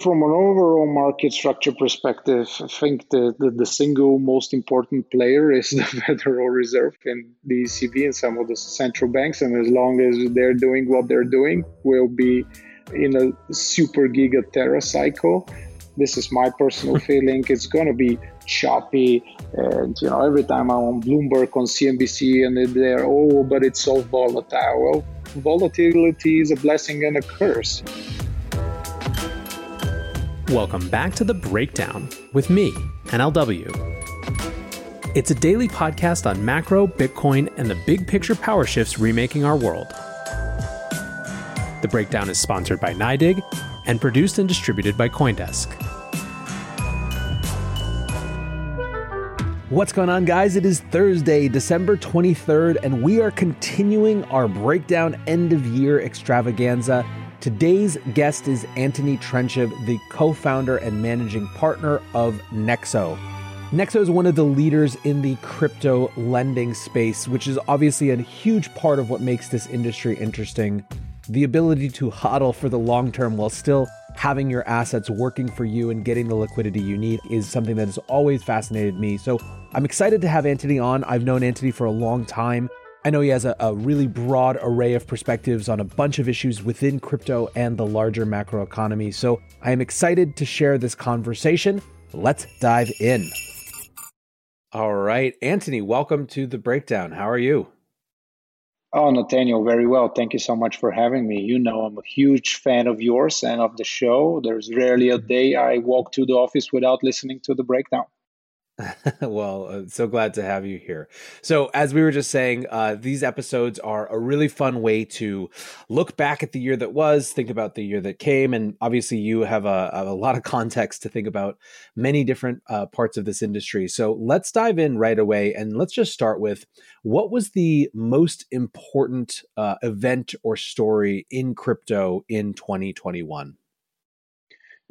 From an overall market structure perspective, I think the, the, the, single most important player is the Federal Reserve and the ECB and some of the central banks. And as long as they're doing what they're doing, we'll be in a super giga tera cycle. This is my personal feeling. It's going to be choppy. And, you know, every time I'm on Bloomberg, on CNBC, and they're, oh, but it's so volatile. Well, volatility is a blessing and a curse. Welcome back to The Breakdown with me, NLW. It's a daily podcast on macro, Bitcoin, and the big picture power shifts remaking our world. The Breakdown is sponsored by NYDIG and produced and distributed by Coindesk. What's going on, guys? It is Thursday, December 23rd, and we are continuing our breakdown end of year extravaganza. Today's guest is Antoni Trenchev, the co founder and managing partner of Nexo. Nexo is one of the leaders in the crypto lending space, which is obviously a huge part of what makes this industry interesting. The ability to hodl for the long term while still having your assets working for you and getting the liquidity you need is something that has always fascinated me. So I'm excited to have Antoni on. I've known Antoni for a long time. I know he has a, a, really broad array of perspectives on a bunch of issues within crypto and the larger macro economy. So I am excited to share this conversation. Let's dive in. All right, Antoni, welcome to the breakdown. How are you? Oh, Nathaniel, very well. Thank you so much for having me. You know, I'm a huge fan of yours and of the show. There's rarely a day I walk to the office without listening to the breakdown. well, uh, so glad to have you here. So, as we were just saying, uh, these episodes are a really fun way to look back at the year that was, think about the year that came, and obviously, you have a, a lot of context to think about many different uh, parts of this industry. So, let's dive in right away, and let's just start with what was the most important uh, event or story in crypto in 2021.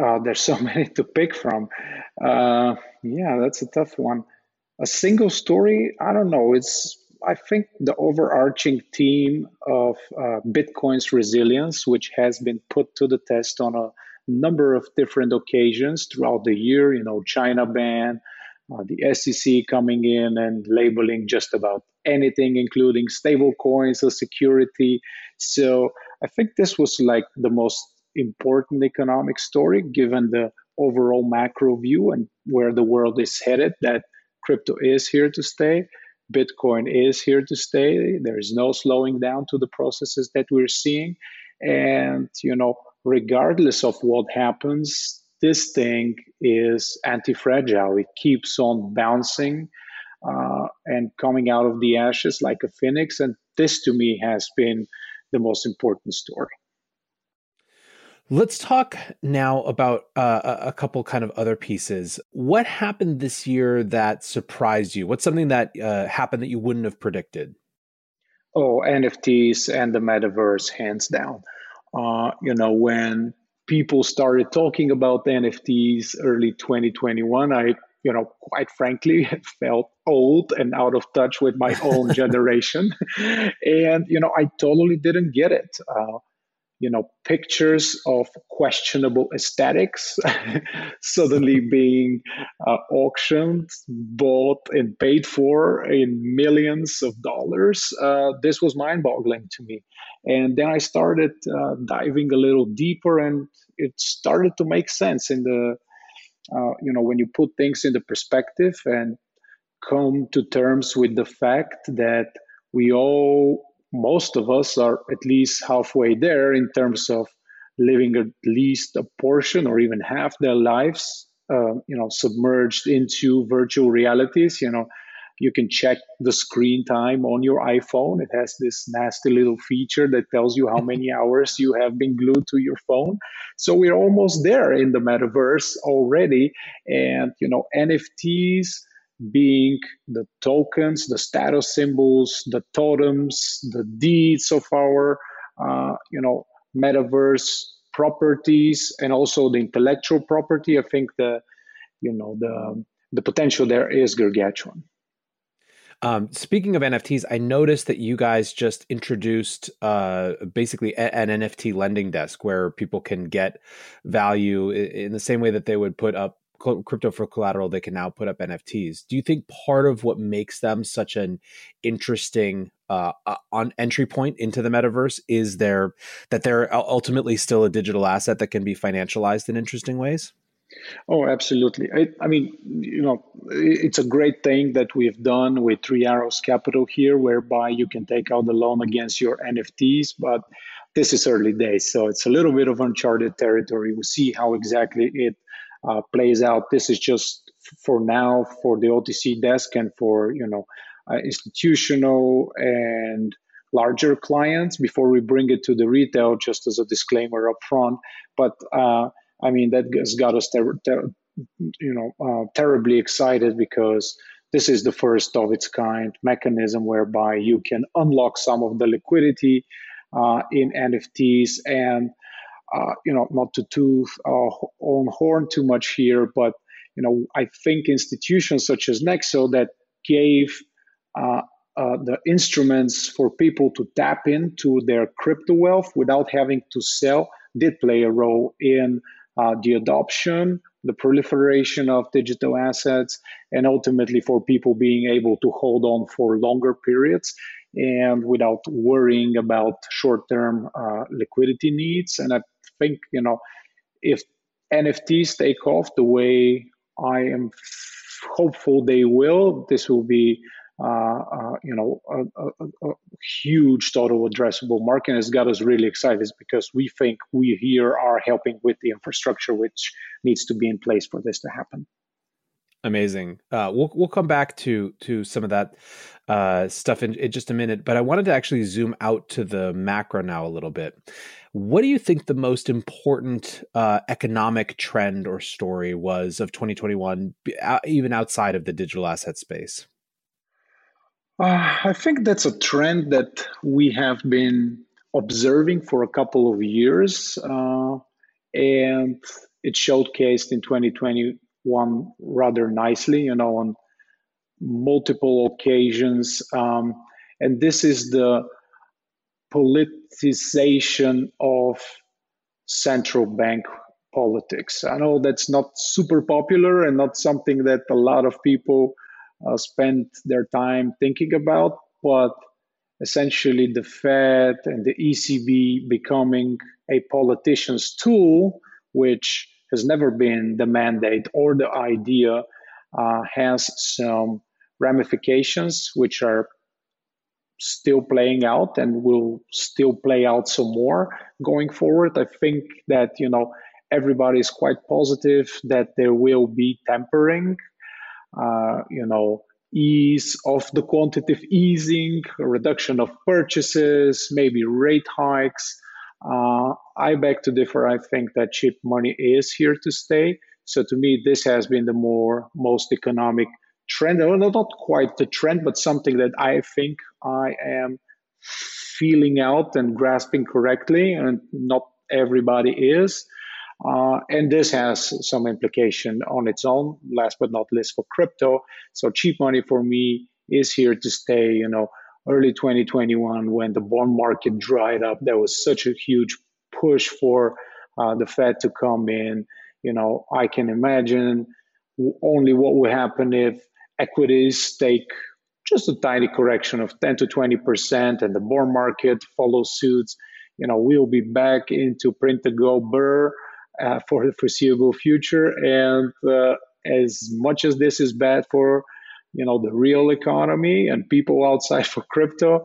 Uh, there's so many to pick from. Uh, yeah, that's a tough one. A single story, I don't know. It's I think the overarching theme of uh, Bitcoin's resilience, which has been put to the test on a number of different occasions throughout the year. You know, China ban, uh, the SEC coming in and labeling just about anything, including stable coins as security. So I think this was like the most important economic story given the overall macro view and where the world is headed that crypto is here to stay bitcoin is here to stay. There is no slowing down to the processes that we're seeing. And you know regardless of what happens this thing is anti-fragile. It keeps on bouncing uh, and coming out of the ashes like a phoenix. And this to me has been the most important story Let's talk now about uh, a couple kind of other pieces. What happened this year that surprised you? What's something that uh, happened that you wouldn't have predicted? Oh, NFTs and the metaverse, hands down. Uh, you know, when people started talking about NFTs early 2021, I, you know, quite frankly, felt old and out of touch with my own generation. and, you know, I totally didn't get it. Uh, you know pictures of questionable aesthetics suddenly being uh, auctioned bought and paid for in millions of dollars. Uh, this was mind-boggling to me. And then i started uh, diving a little deeper and it started to make sense in the uh, you know, when you put things into perspective and come to terms with the fact that we all, most of us, are at least halfway there in terms of living at least a portion or even half their lives, uh, you know, submerged into virtual realities. You know, you can check the screen time on your iPhone. It has this nasty little feature that tells you how many hours you have been glued to your phone. So we're almost there in the metaverse already. And, you know, NFTs being the tokens, the status symbols, the totems, the deeds of our, uh, you know, metaverse properties and also the intellectual property. I think the, you know, the the potential there is gargantuan. Um, speaking of NFTs, I noticed that you guys just introduced uh, basically an NFT lending desk where people can get value in the same way that they would put up crypto for collateral. They can now put up NFTs. Do you think part of what makes them such an interesting uh, uh, on entry point into the metaverse is there that they're ultimately still a digital asset that can be financialized in interesting ways? Oh, absolutely. I, I, mean, you know, it's a great thing that we've done with Three Arrows Capital here, whereby you can take out the loan against your NFTs. But this is early days, so it's a little bit of uncharted territory. We'll see how exactly it uh, plays out. This is just for now for the OTC desk and for you know uh, institutional and larger clients before we bring it to the retail. Just as a disclaimer up front, but. Uh, I mean, that has got us, ter- ter- you know, uh, terribly excited because this is the first of its kind mechanism whereby you can unlock some of the liquidity uh, in NFTs and, uh, you know, not to toot uh, own horn too much here, but you know, I think institutions such as Nexo that gave uh, uh, the instruments for people to tap into their crypto wealth without having to sell did play a role in uh, the adoption, the proliferation of digital assets, and ultimately for people being able to hold on for longer periods and without worrying about short-term uh, liquidity needs. And I think you know if NFTs take off the way I am hopeful they will, this will be uh, uh, you know, a, a, a, huge total addressable market And it's got us really excited because we think we here are helping with the infrastructure which needs to be in place for this to happen. Amazing. Uh, we'll we'll come back to to some of that uh, stuff in, in, just a minute, but I wanted to actually zoom out to the macro now a little bit. What do you think the most important uh, economic trend or story was of 2021, even outside of the digital asset space? Uh, I think that's a trend that we have been observing for a couple of years, uh, and it showcased in 2021 rather nicely, you know, on multiple occasions. Um, and this is the politicization of central bank politics. I know that's not super popular and not something that a lot of people uh, spend their time thinking about, but essentially the Fed and the ECB becoming a politician's tool, which has never been the mandate or the idea, uh, has some ramifications which are still playing out and will still play out some more going forward. I think that you know everybody is quite positive that there will be tempering uh, you know, ease of the quantitative easing, reduction of purchases, maybe rate hikes. Uh, I beg to differ. I think that cheap money is here to stay. So to me, this has been the more most economic trend. Well, not quite the trend, but something that I think I am feeling out and grasping correctly, and not everybody is. Uh, and this has some implication on its own, last but not least for crypto. So cheap money for me is here to stay. You know, early 2021 when the bond market dried up, there was such a huge push for uh, the Fed to come in. You know, I can imagine only what will happen if equities take just a tiny correction of 10 to 20 percent and the bond market follows suits. You know, we'll be back into print to go burr uh, for the foreseeable future. And uh, as much as this is bad for you know the real economy and people outside for crypto,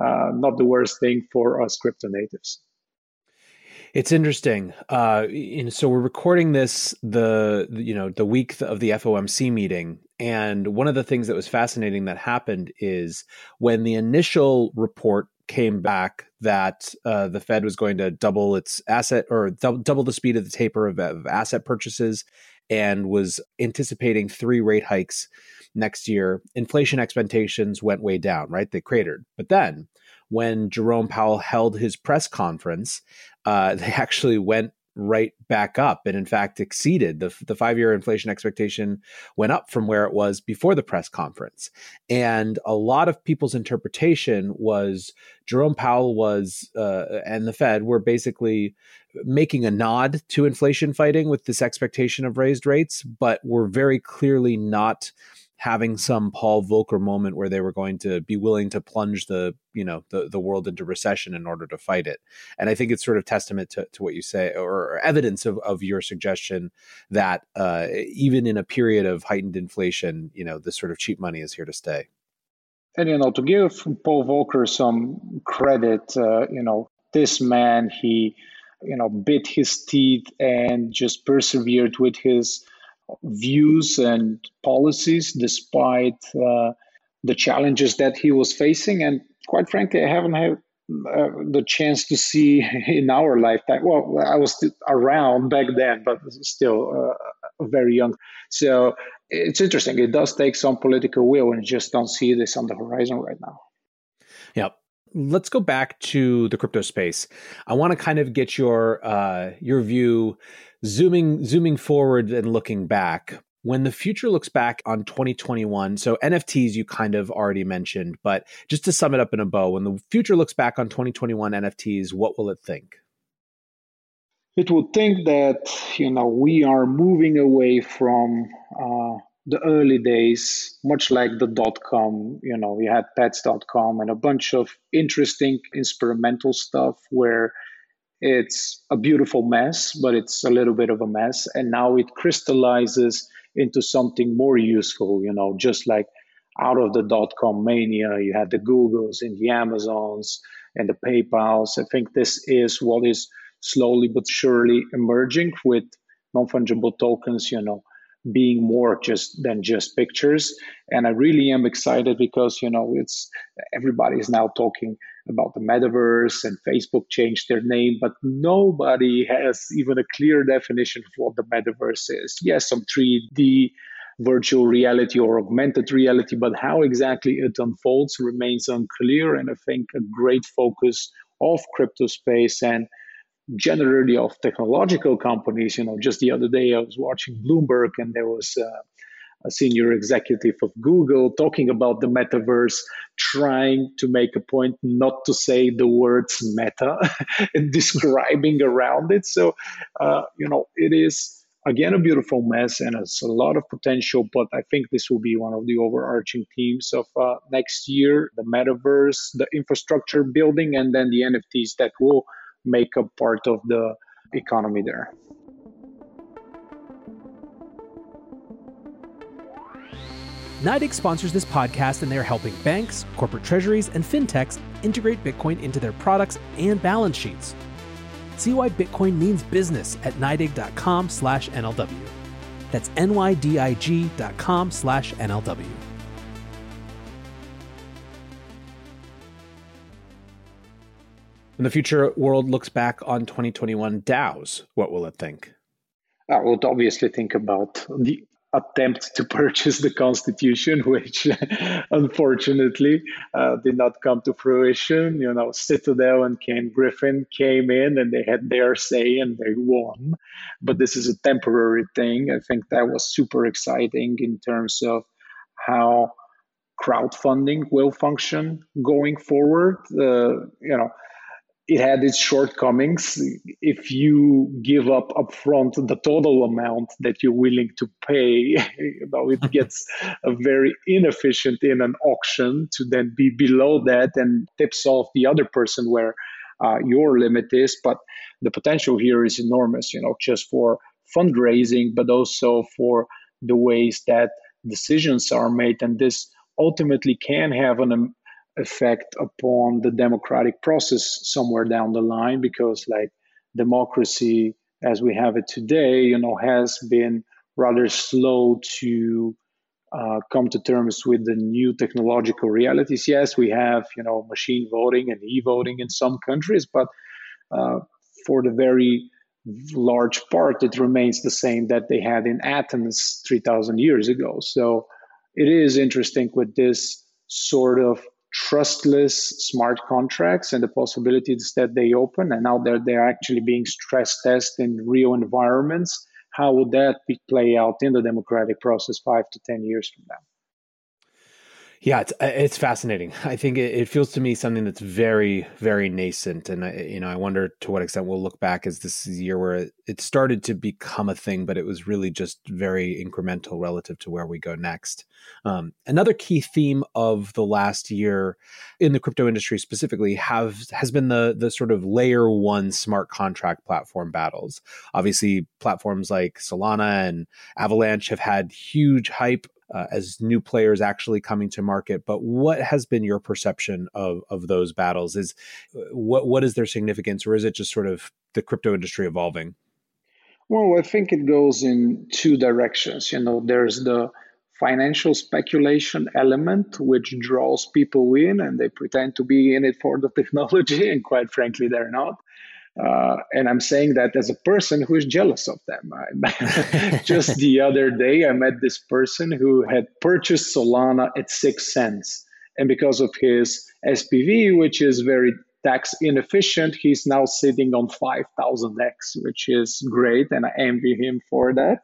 uh, not the worst thing for us crypto natives. It's interesting. Uh, so we're recording this the you know the week of the FOMC meeting, and one of the things that was fascinating that happened is when the initial report came back that uh, the Fed was going to double its asset or double the speed of the taper of, of asset purchases and was anticipating three rate hikes next year. Inflation expectations went way down, right? They cratered. But then when Jerome Powell held his press conference, uh, they actually went right back up and in fact exceeded the, the five year inflation expectation went up from where it was before the press conference and a lot of people's interpretation was jerome powell was uh, and the fed were basically making a nod to inflation fighting with this expectation of raised rates but were very clearly not having some Paul Volcker moment where they were going to be willing to plunge the you know the the world into recession in order to fight it. And I think it's sort of testament to, to what you say or evidence of, of your suggestion that uh, even in a period of heightened inflation, you know, this sort of cheap money is here to stay. And you know, to give Paul Volcker some credit, uh, you know, this man he you know bit his teeth and just persevered with his views and policies despite uh, the challenges that he was facing. And quite frankly, I haven't had uh, the chance to see in our lifetime. Well, I was around back then, but still uh, very young. So it's interesting. It does take some political will, and you just don't see this on the horizon right now. Yep let's go back to the crypto space. I want to kind of get your uh, your view, zooming zooming forward and looking back. When the future looks back on 2021, so NFTs you kind of already mentioned, but just to sum it up in a bow, when the future looks back on 2021 NFTs, what will it think? It will think that you know we are moving away from uh, the early days, much like the dot com, you know, we had pets.com and a bunch of interesting experimental stuff where it's a beautiful mess, but it's a little bit of a mess. And now it crystallizes into something more useful, you know, just like out of the dot com mania, you had the Googles and the Amazons and the PayPals. I think this is what is slowly but surely emerging with non fungible tokens, you know being more just than just pictures. And i really am excited because you know it's everybody is now talking about the metaverse and facebook changed their name but nobody has even a clear definition of what the metaverse is. Yes some 3d virtual reality or augmented reality but how exactly it unfolds remains unclear. And i think a great focus of crypto space and generally of technological companies. You know, just the other day I was watching Bloomberg and there was uh, a senior executive of Google talking about the metaverse, trying to make a point not to say the words meta and describing around it. So, uh, you know, it is again a beautiful mess and it's a lot of potential but i think this will be one of the overarching themes of uh, next year the metaverse the infrastructure building and then the nfts that will make up part of the economy there. NYDIG sponsors this podcast and they're helping banks, corporate treasuries, and fintechs integrate Bitcoin into their products and balance sheets. See why Bitcoin means business at NYDIG.com slash NLW. That's NYDIG.com slash NLW. When the future world looks back on 2021 DAOs, what will it think? I would obviously think about the attempt to purchase the Constitution, which unfortunately uh, did not come to fruition. You know, Citadel and Ken Griffin came in and they had their say and they won. But this is a temporary thing. I think that was super exciting in terms of how crowdfunding will function going forward. Uh, you know, it had its shortcomings. If you give up upfront the total amount that you're willing to pay, you know, it gets very inefficient in an auction to then be below that and tips off the other person where uh, your limit is. But the potential here is enormous, you know, just for fundraising, but also for the ways that decisions are made. And this ultimately can have an um, effect upon the democratic process somewhere down the line because, like, democracy as we have it today, you know, has been rather slow to uh, come to terms with the new technological realities. Yes, we have you know machine voting and e-voting in some countries, but uh, for the very large part, it remains the same that they had in Athens 3,000 years ago. So it is interesting with this sort of trustless smart contracts and the possibilities that they open and now they're, they're actually being stress tested in real environments. How would that play out in the democratic process five to ten years from now yeah, it's uh, it's fascinating. I think it, it, feels to me something that's very very nascent, and I, you know I wonder to what extent we'll look back as this is year where it, it started to become a thing, but it was really just very incremental relative to where we go next. Um, another key theme of the last year in the crypto industry specifically have has been the the sort of layer one smart contract platform battles. Obviously, platforms like Solana and Avalanche have had huge hype uh, as new players actually coming to market. But what has been your perception of of those battles? Is uh, what what is their significance, or is it just sort of the crypto industry evolving? Well, I think it goes in two directions. You know, there's the financial speculation element, which draws people in and they pretend to be in it for the technology, and quite frankly, they're not. Uh, and I'm saying that as a person who is jealous of them. just the other day, I met this person who had purchased Solana at six cents. And because of his SPV, which is very tax inefficient, he's now sitting on 5,000x, which is great. And I envy him for that.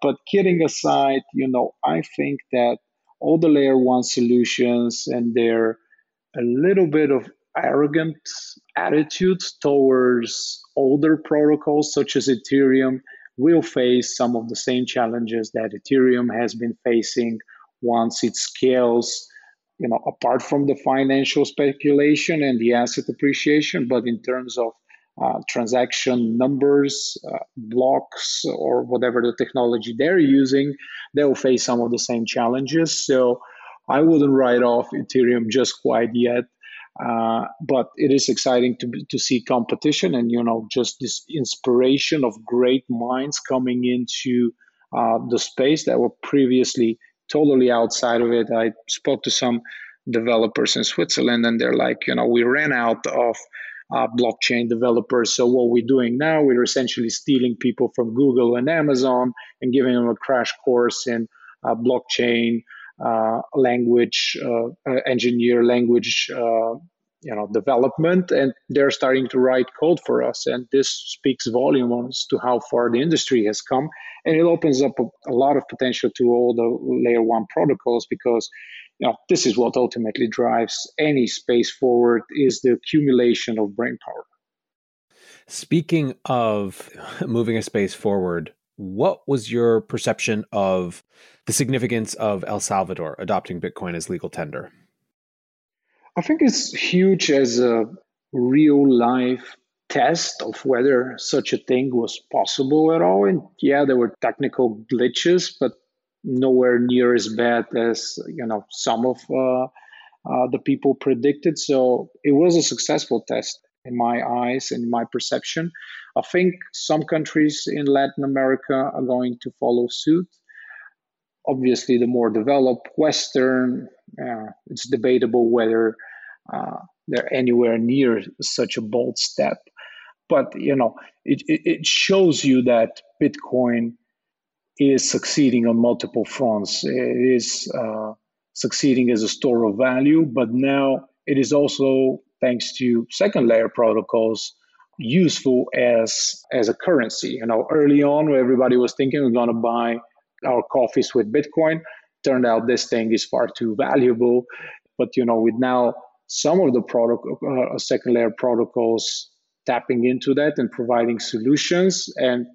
But kidding aside, you know, I think that all the layer one solutions and their a little bit of arrogant attitude towards older protocols such as Ethereum will face some of the same challenges that Ethereum has been facing once it scales you know apart from the financial speculation and the asset appreciation but in terms of uh, transaction numbers uh, blocks or whatever the technology they're using they will face some of the same challenges. So i wouldn't write off ethereum just quite yet uh, but it is exciting to to see competition and you know just this inspiration of great minds coming into uh, the space that were previously totally outside of it. I spoke to some developers in Switzerland, and they're like, you know, we ran out of uh, blockchain developers. So what we're doing now, we're essentially stealing people from Google and Amazon and giving them a crash course in uh, blockchain language uh, uh, engineer language uh, you know development and they're starting to write code for us. And this speaks volumes to how far the industry has come. And it opens up a, a, lot of potential to all the layer one protocols because you know this is what ultimately drives any space forward is the accumulation of brain power. Speaking of moving a space forward what was your perception of the significance of El Salvador adopting Bitcoin as legal tender? I think it's huge as a real life test of whether such a thing was possible at all. And yeah, there were technical glitches, but nowhere near as bad as you know some of uh, uh, the people predicted. So it was a successful test in my eyes and my perception. I think some countries in Latin America are going to follow suit. Obviously, the more developed Western, uh, it's debatable whether uh, they're anywhere near such a bold step. But you know, it, it shows you that Bitcoin is succeeding on multiple fronts. It is uh, succeeding as a store of value, but now it is also thanks to second layer protocols useful as as a currency. You know early on everybody was thinking we're going to buy our coffees with bitcoin turned out this thing is far too valuable. But you know with now some of the protocol uh, second layer protocols tapping into that and providing solutions. And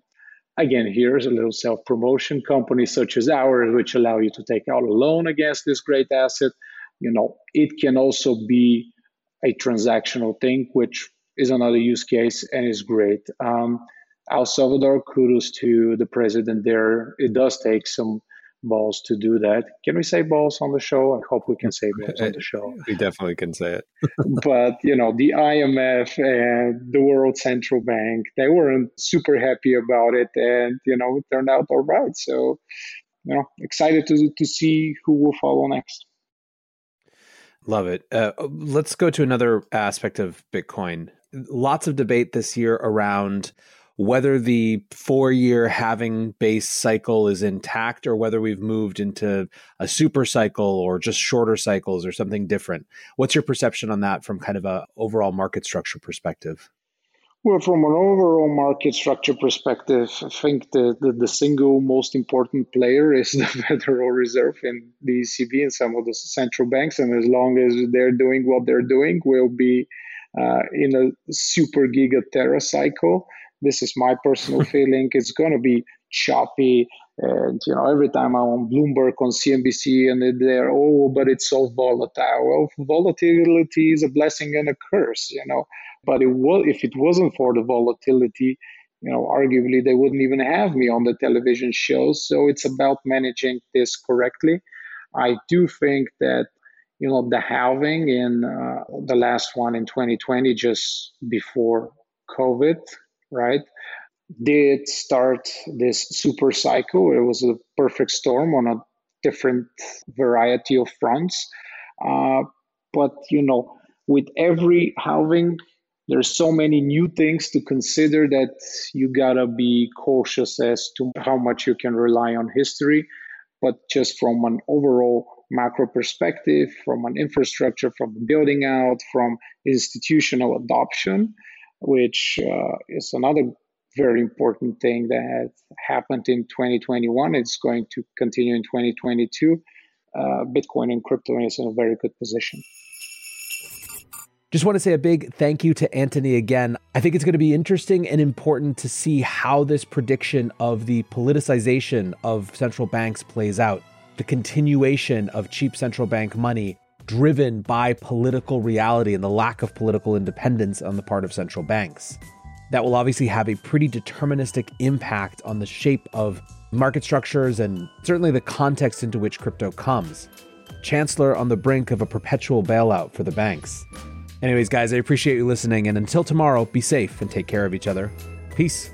again here's a little self promotion companies such as ours which allow you to take out a loan against this great asset. You know it can also be a transactional thing, which is another use case and is great. Um, El Salvador, kudos to the president there. It does take some balls to do that. Can we say balls on the show? I hope we can say balls on the show. We definitely can say it. but, you know, the IMF and the World Central Bank, they weren't super happy about it. And, you know, it turned out all right. So, you know, excited to, to see who will follow next. Love it. Uh, let's go to another aspect of Bitcoin. Lots of debate this year around whether the four year halving base cycle is intact or whether we've moved into a super cycle or just shorter cycles or something different. What's your perception on that from kind of a overall market structure perspective? Well, from an overall market structure perspective, I think the, the, the, single most important player is the Federal Reserve and the ECB and some of the central banks. And as long as they're doing what they're doing, we'll be uh, in a super giga tera cycle. This is my personal feeling. It's going to be choppy. And you know, every time I'm on Bloomberg on CNBC and they're oh, but it's so volatile. Well, volatility is a blessing and a curse, you know. But it was if it wasn't for the volatility, you know, arguably they wouldn't even have me on the television shows. So it's about managing this correctly. I do think that you know the halving in uh, the last one in 2020, just before COVID, right? Did start this super cycle. It was a perfect storm on a different variety of fronts. Uh, but you know, with every halving, there's so many new things to consider that you gotta be cautious as to how much you can rely on history. But just from an overall macro perspective, from an infrastructure, from building out, from institutional adoption, which uh, is another very important thing that happened in 2021. It's going to continue in 2022. Uh, Bitcoin and crypto is in a very good position. Just want to say a big thank you to Antoni again. I think it's going to be interesting and important to see how this prediction of the politicization of central banks plays out, the continuation of cheap central bank money driven by political reality and the lack of political independence on the part of central banks. That will obviously have a pretty deterministic impact on the shape of market structures and certainly the context into which crypto comes. Chancellor on the brink of a perpetual bailout for the banks. Anyways, guys, I appreciate you listening, and until tomorrow, be safe and take care of each other. Peace.